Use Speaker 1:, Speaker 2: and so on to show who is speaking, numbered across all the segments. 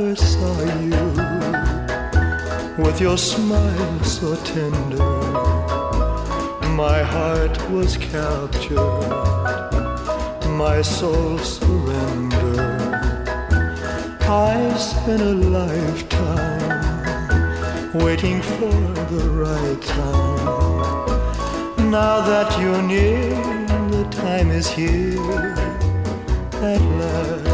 Speaker 1: I saw you, with your smile so tender, my heart was captured, my soul surrendered. I spent a lifetime waiting for the right time. Now that you're near, the time is here at last.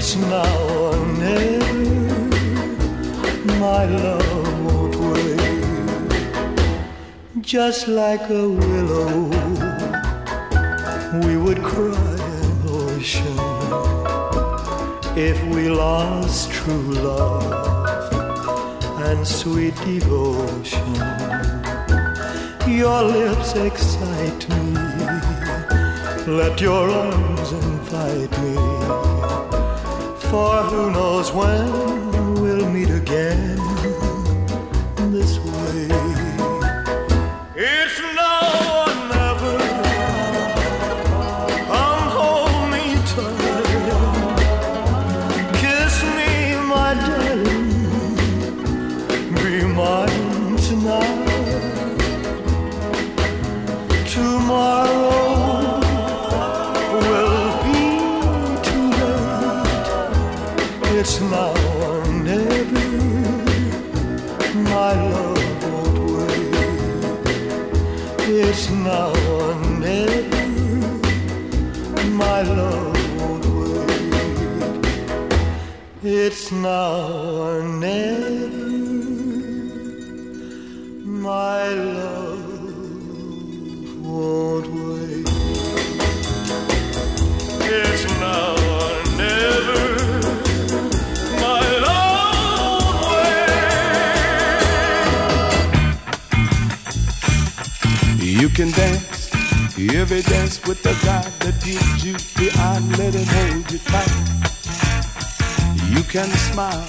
Speaker 1: It's now or never. My love won't wait. Just like a willow, we would cry an ocean if we lost true love and sweet devotion. Your lips excite me. Let your arms invite me. For who knows when we'll meet again It's now or never. My love won't wait. It's now or never. My love won't
Speaker 2: You can dance, every dance with the guy that gives you the eye, let him hold you tight. You can smile,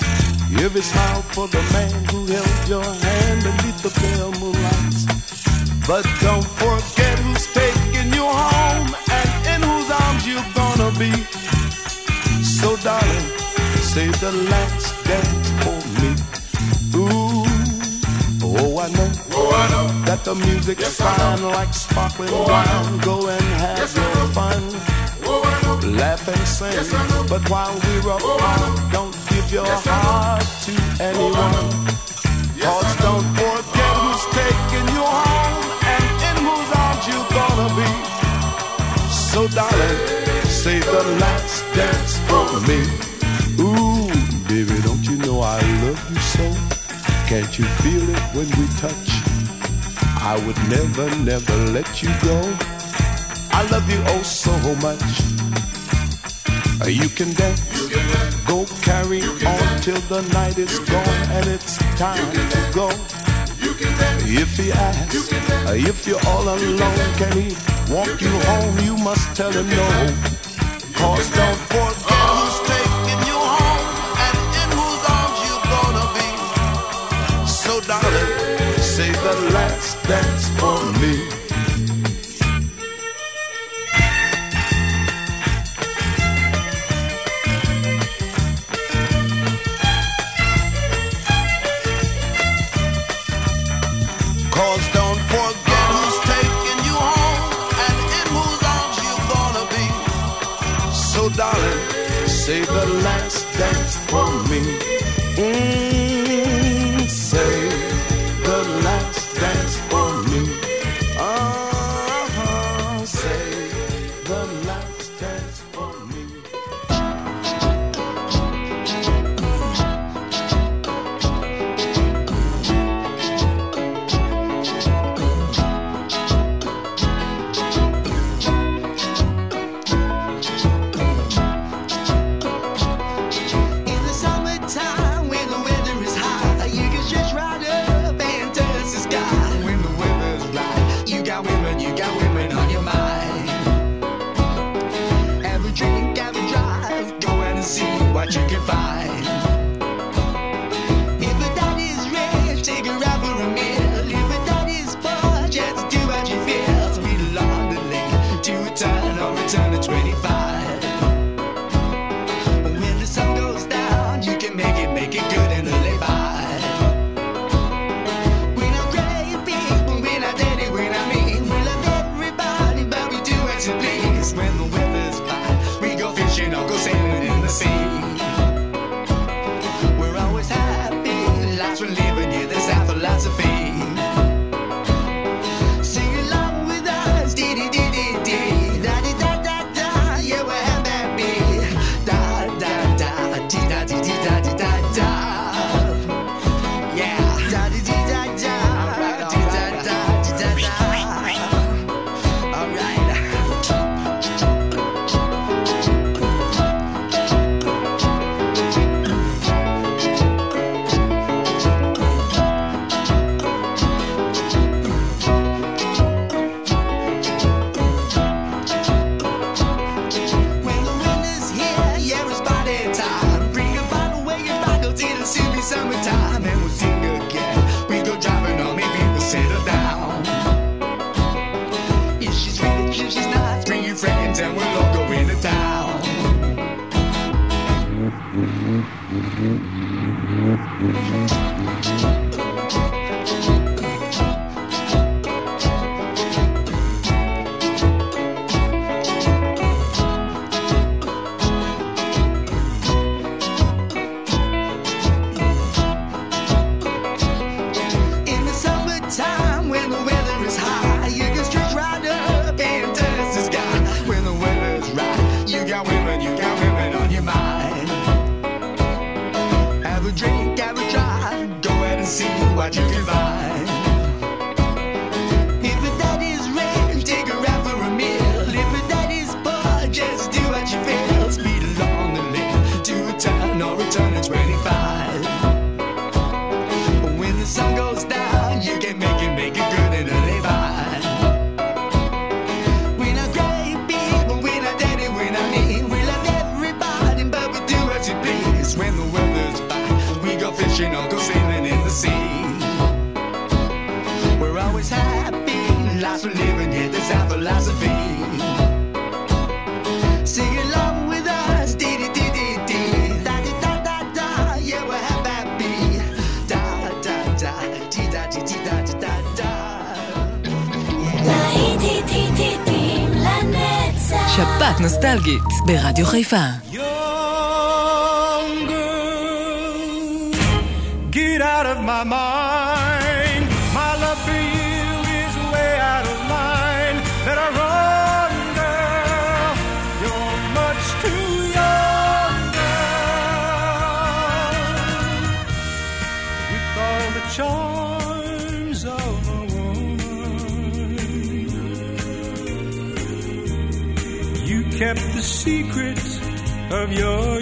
Speaker 2: every smile for the man who held your hand beneath the pale moonlights. But don't forget who's taking you home and in whose arms you're gonna be. So darling, save the last dance for me. Ooh, oh I know,
Speaker 3: Oh, I know.
Speaker 2: that the music's
Speaker 3: Yes,
Speaker 2: fine like sparkling
Speaker 3: Oh,
Speaker 2: wine. Go and have
Speaker 3: Yes,
Speaker 2: your fun.
Speaker 3: Oh.
Speaker 2: Laugh and sing,
Speaker 3: Yes,
Speaker 2: but while we're
Speaker 3: Oh, I
Speaker 2: apart, don't give your
Speaker 3: Yes,
Speaker 2: heart to anyone.
Speaker 3: Yes,
Speaker 2: Cause don't forget who's taking you home and in whose arms you're gonna be. So darling, save the last dance for me. Ooh, baby, don't you know I love you so? Can't you feel it when we touch? I would never, never let you go. I love you oh so much. Uh, You can dance, go carry on till the night is gone and it's time to go. If he asks, uh, if you're all alone, can he walk you home? You must tell him no. Cause don't forget who's taking you home and in whose arms you're gonna be. So darling, say the last dance for me.
Speaker 4: she no go sailing in the sea. We're always happy, life's for living, that's our philosophy. Sing along with us, dee da dee da da da, yeah, we're happy, da da da, dee da dee da dee da da.
Speaker 5: שפעת נוסטלגית ברדיו
Speaker 6: my mind. My love for you is way out of line. Better run, girl. You're much too young, girl. With all the charms of a woman, you kept the secret of your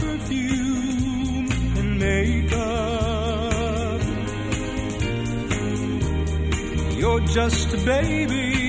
Speaker 6: perfume and makeup. You're just a baby.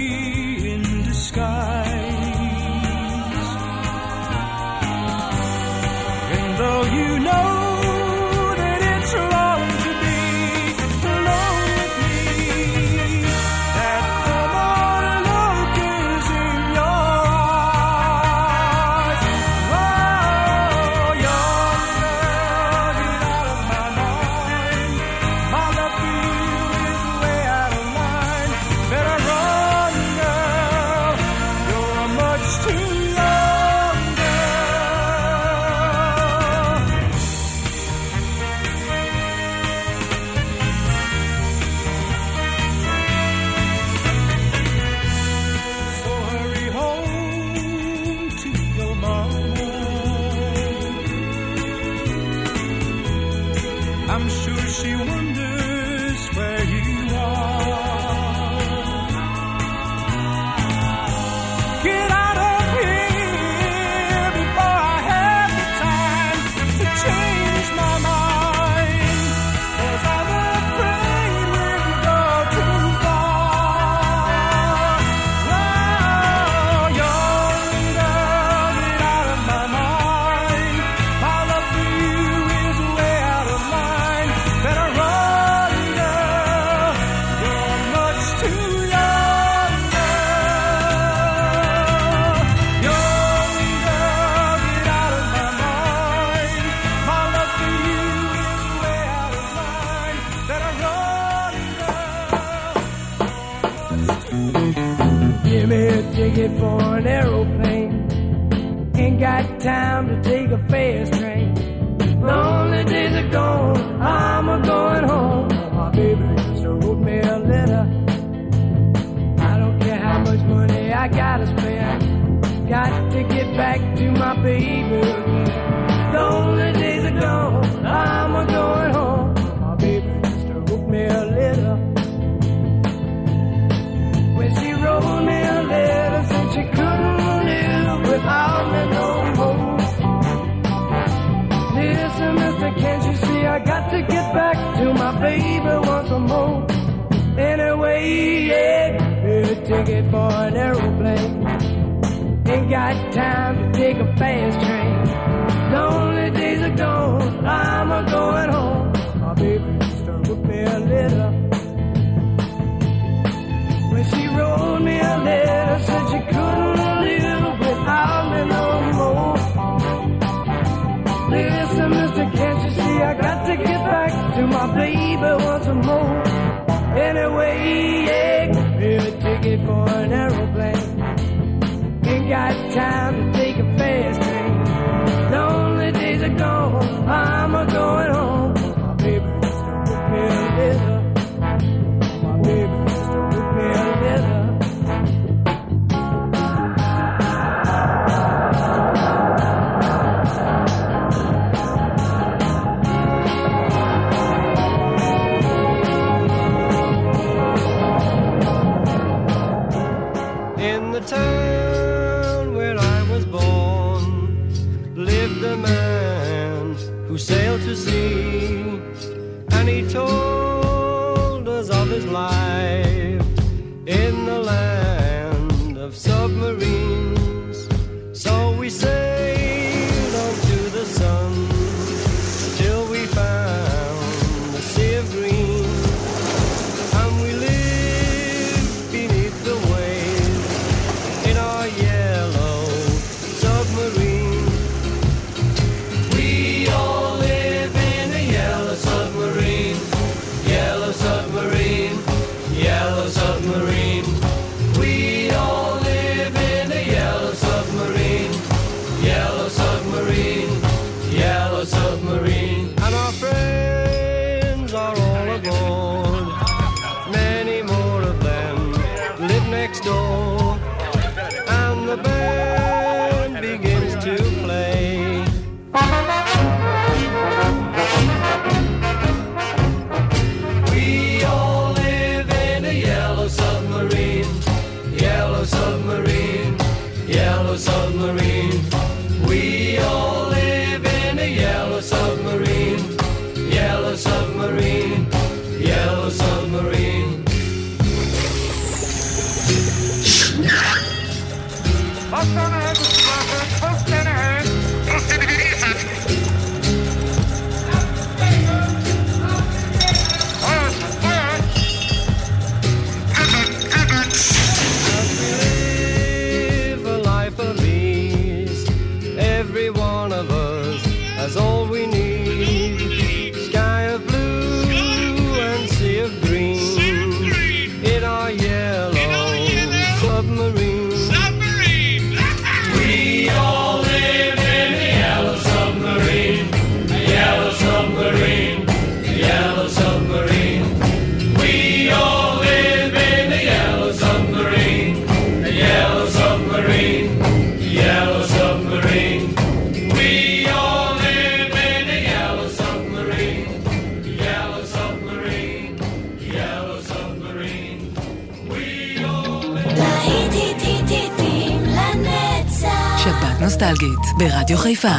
Speaker 5: ברדיו חיפה.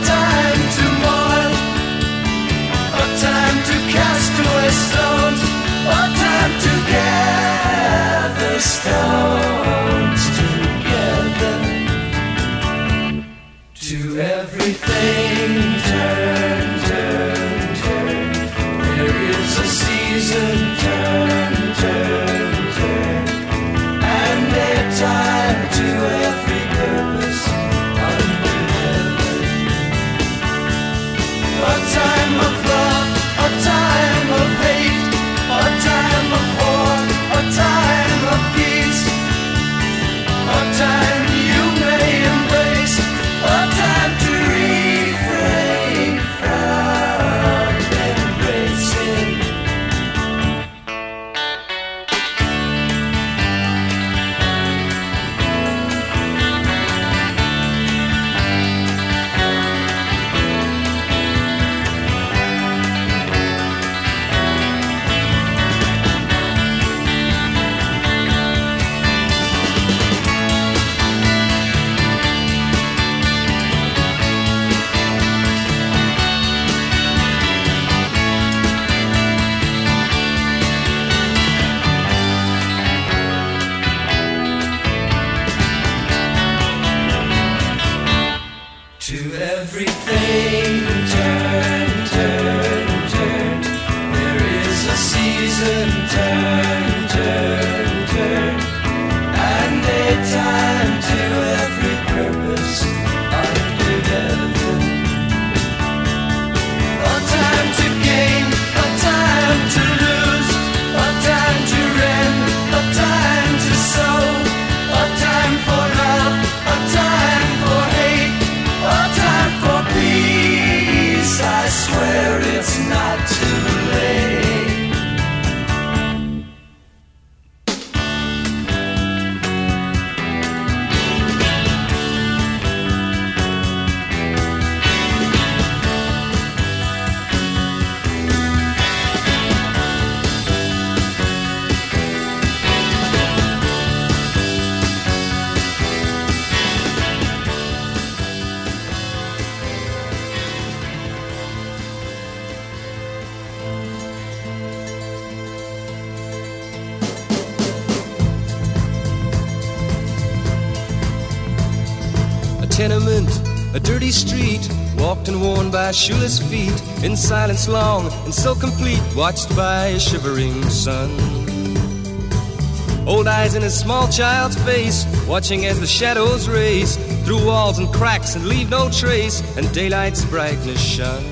Speaker 7: Dance,
Speaker 8: by shoeless feet, in silence long and so complete, watched by a shivering sun. Old eyes in a small child's face, watching as the shadows race through walls and cracks and leave no trace, and daylight's brightness shun.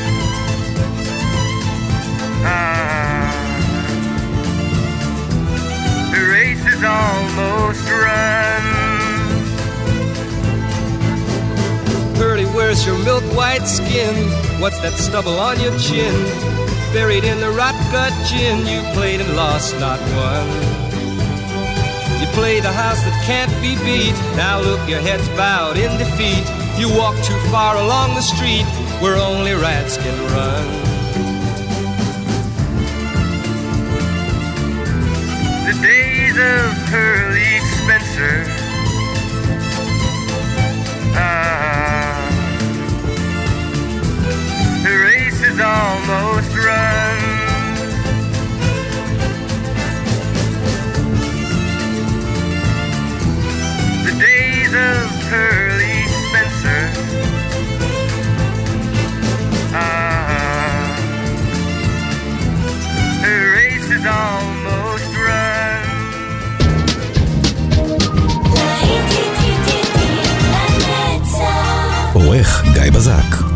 Speaker 9: Race almost run.
Speaker 8: Pearly, where's your milk white skin? What's that stubble on your chin? Buried in the rot gut gin, you played and lost, not won. You play the house that can't be beat. Now look, your head's bowed in defeat. You walk too far along the street where only rats can run.
Speaker 9: of Pearly Spencer. Ah, the race is almost run.
Speaker 10: The days of Pearly גיא
Speaker 11: בזק.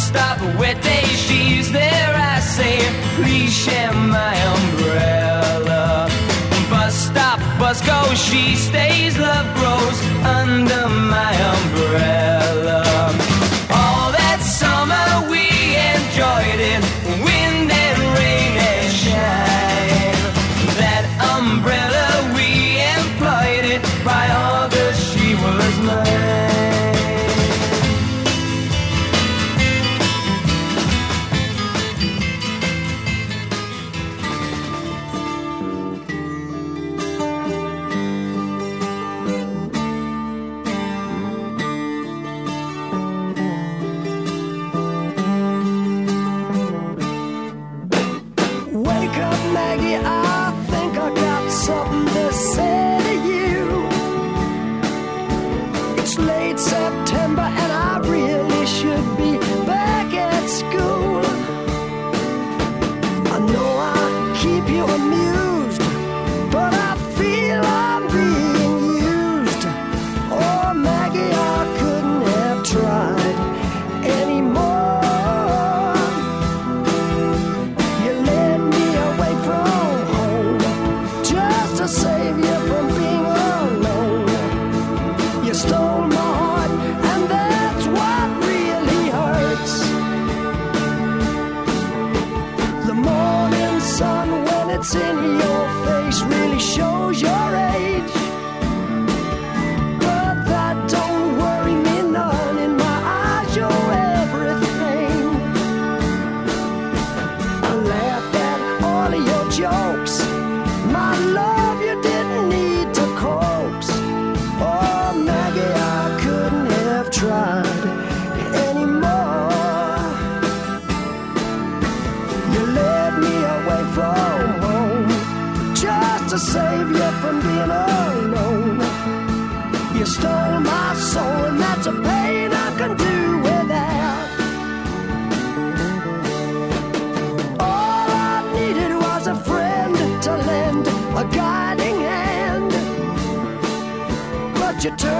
Speaker 11: stop wet day. She's there, I say, please share my umbrella. Bus stop, bus go, she stays, love grows under my umbrella.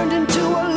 Speaker 12: turned into a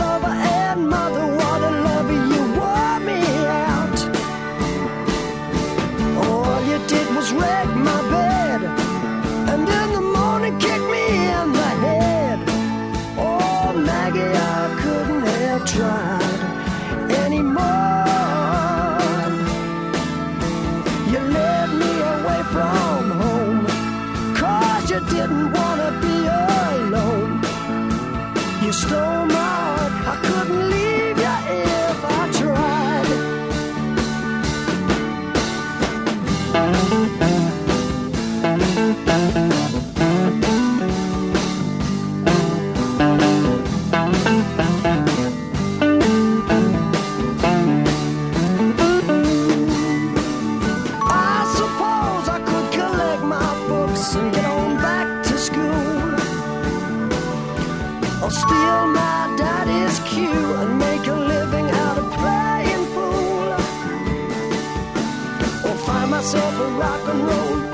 Speaker 12: I'll steal my daddy's cue and make a living out of playing fool. Or find myself a rock and roll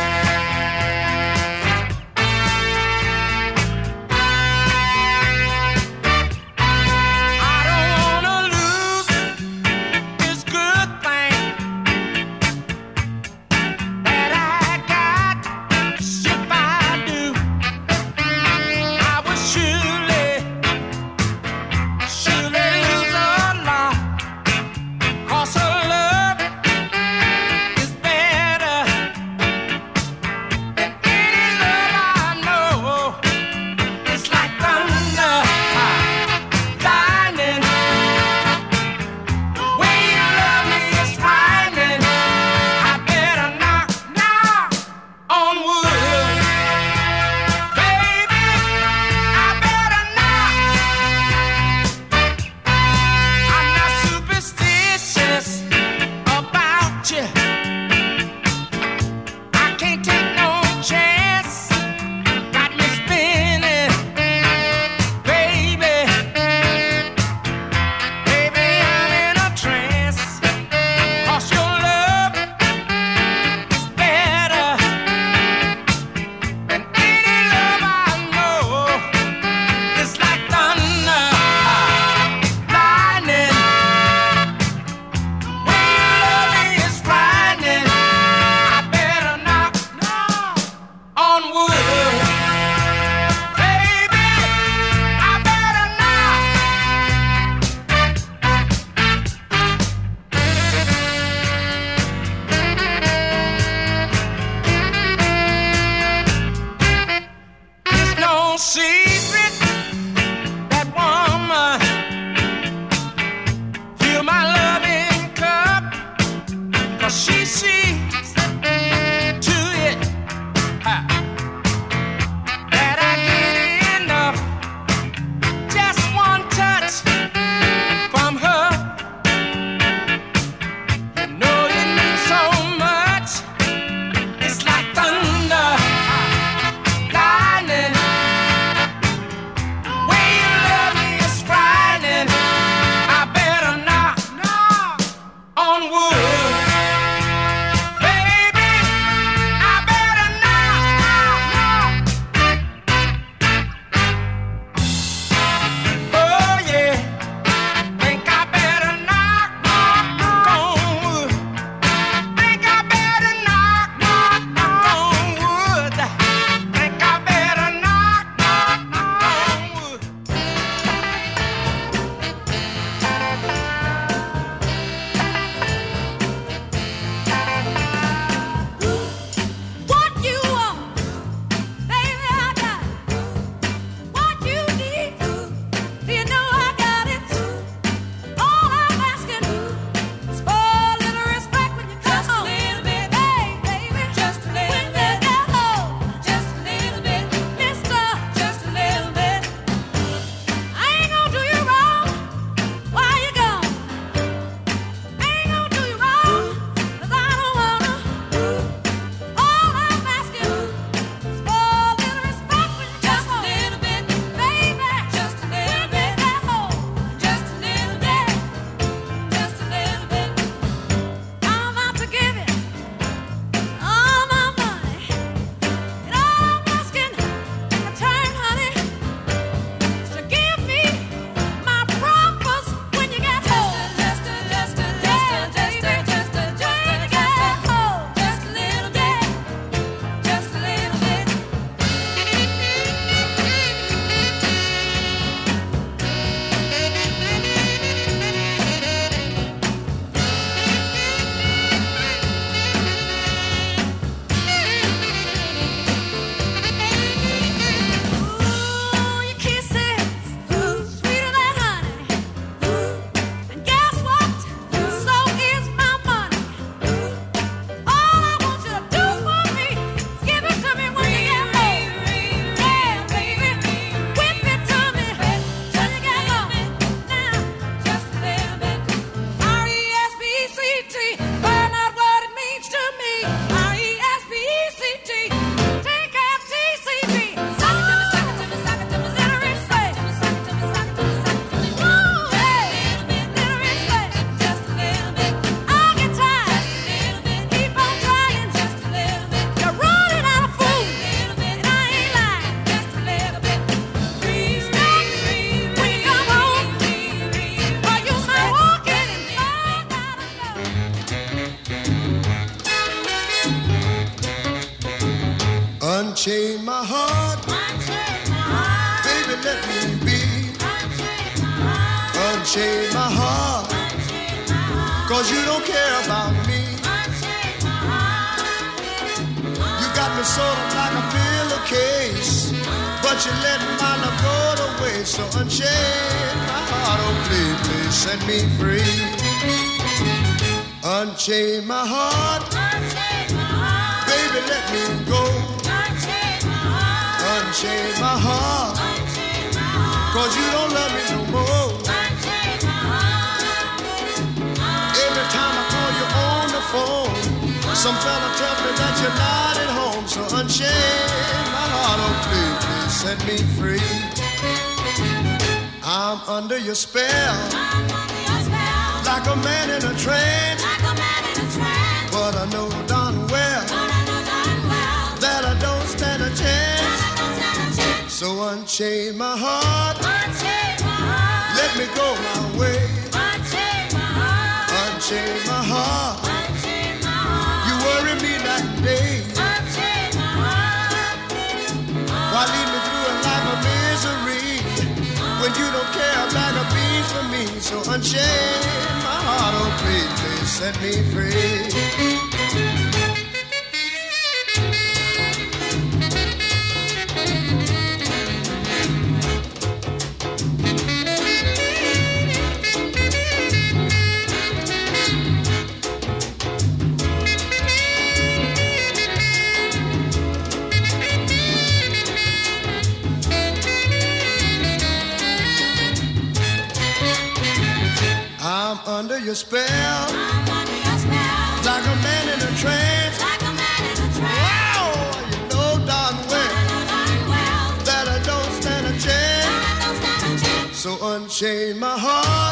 Speaker 13: your spell. Like a man in a train. But I know darn well. That I don't stand a chance. So unchain my heart. Let me go my way. Unchain my heart. for me, so unchain my heart, oh please, please set me free. under your spell. I'm under your spell. Like a man in a trance. Like a man in a trance. Oh, you know darn well, well. That I don't stand a chance. So unchain my heart.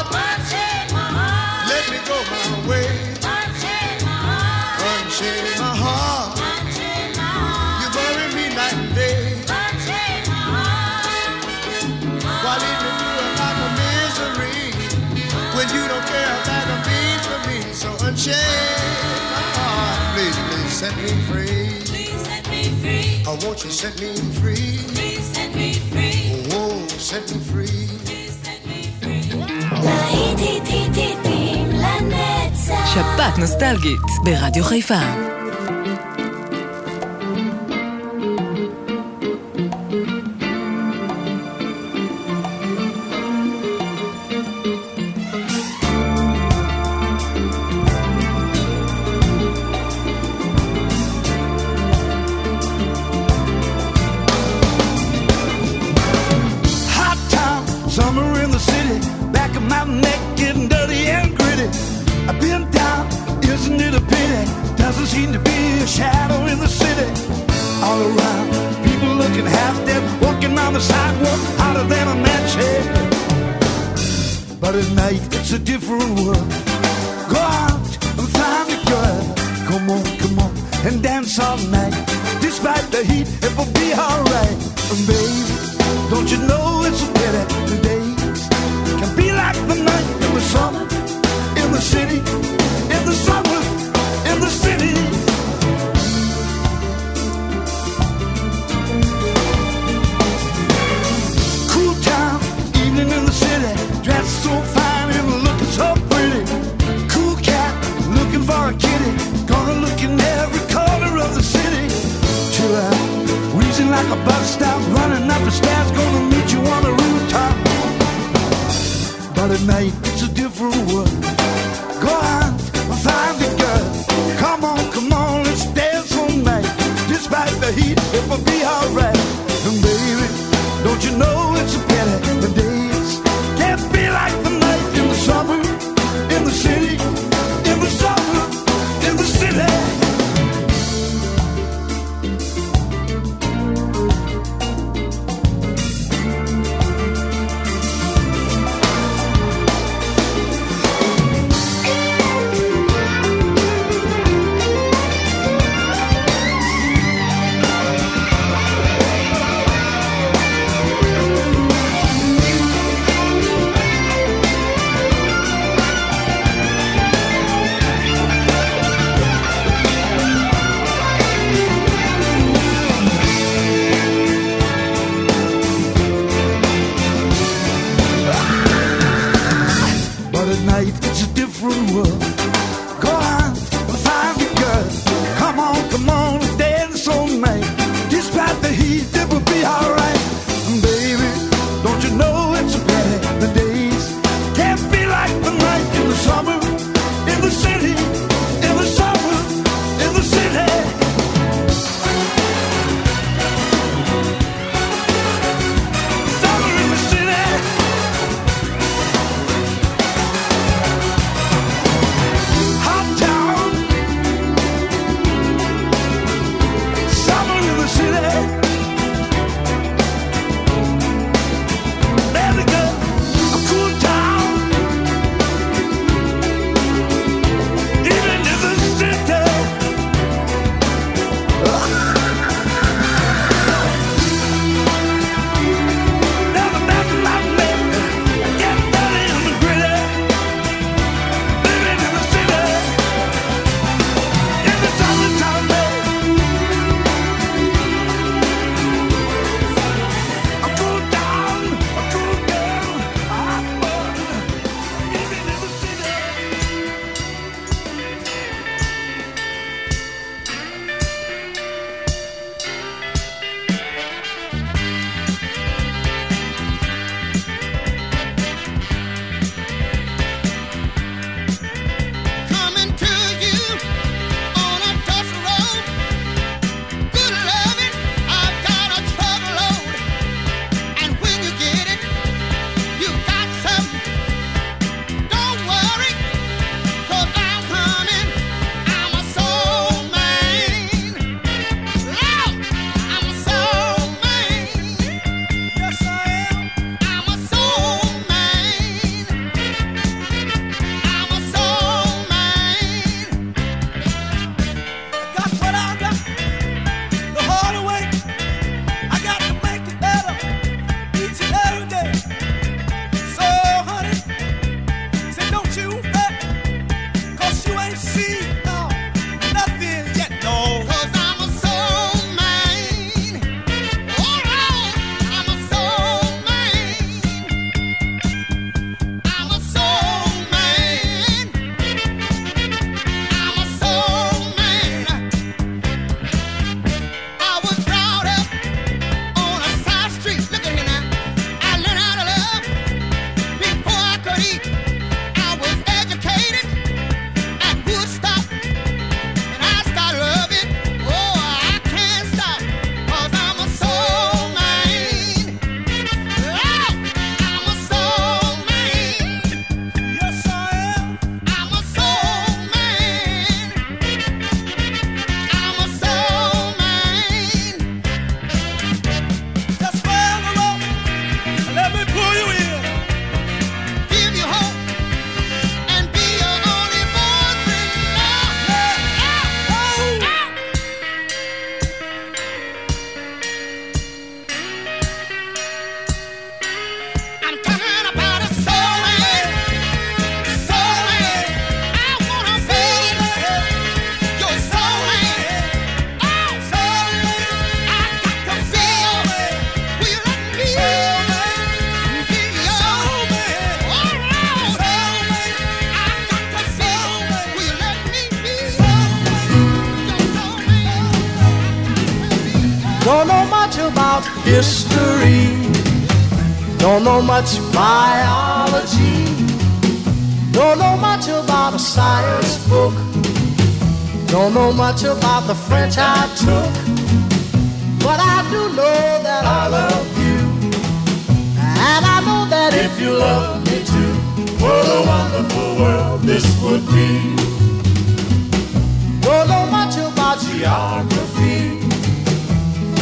Speaker 13: won't you set me free? Please set me free. Oh, set me free. להיט היט היט
Speaker 14: היטים לנצח.
Speaker 15: שבת נוסטלגית ברדיו חיפה.
Speaker 16: down the sidewalk hotter than a match head. But at night it's a different world. Go out and find a girl. Come on, come on, and dance all night. Despite the heat, it will be alright. And baby, don't you know it's a pity? Today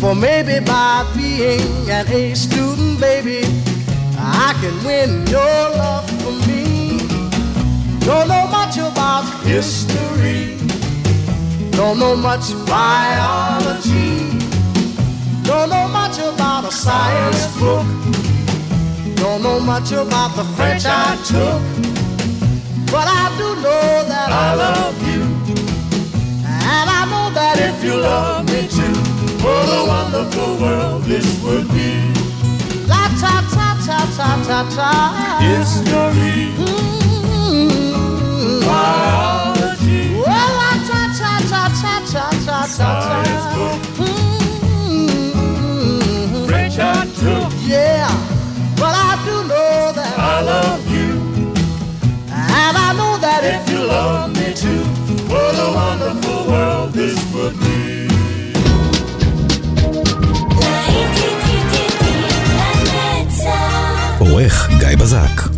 Speaker 17: For maybe by being an A student, baby, I can win your love for me. Don't know much about history. Don't know much biology. Don't know much about a science book. Don't know much about the French I took. But I do know that I love you. And I know that if you love me too, what a wonderful world this would be. La ta ta ta ta ta ta. History. Mm-hmm. Biology. Well, la ta ta ta ta ta ta ta ta. Mm-hmm. French I took. Yeah. But I do know that I love you. And I know that if you love me too, what a wonderful world this would be.
Speaker 16: עורך גיא בזק.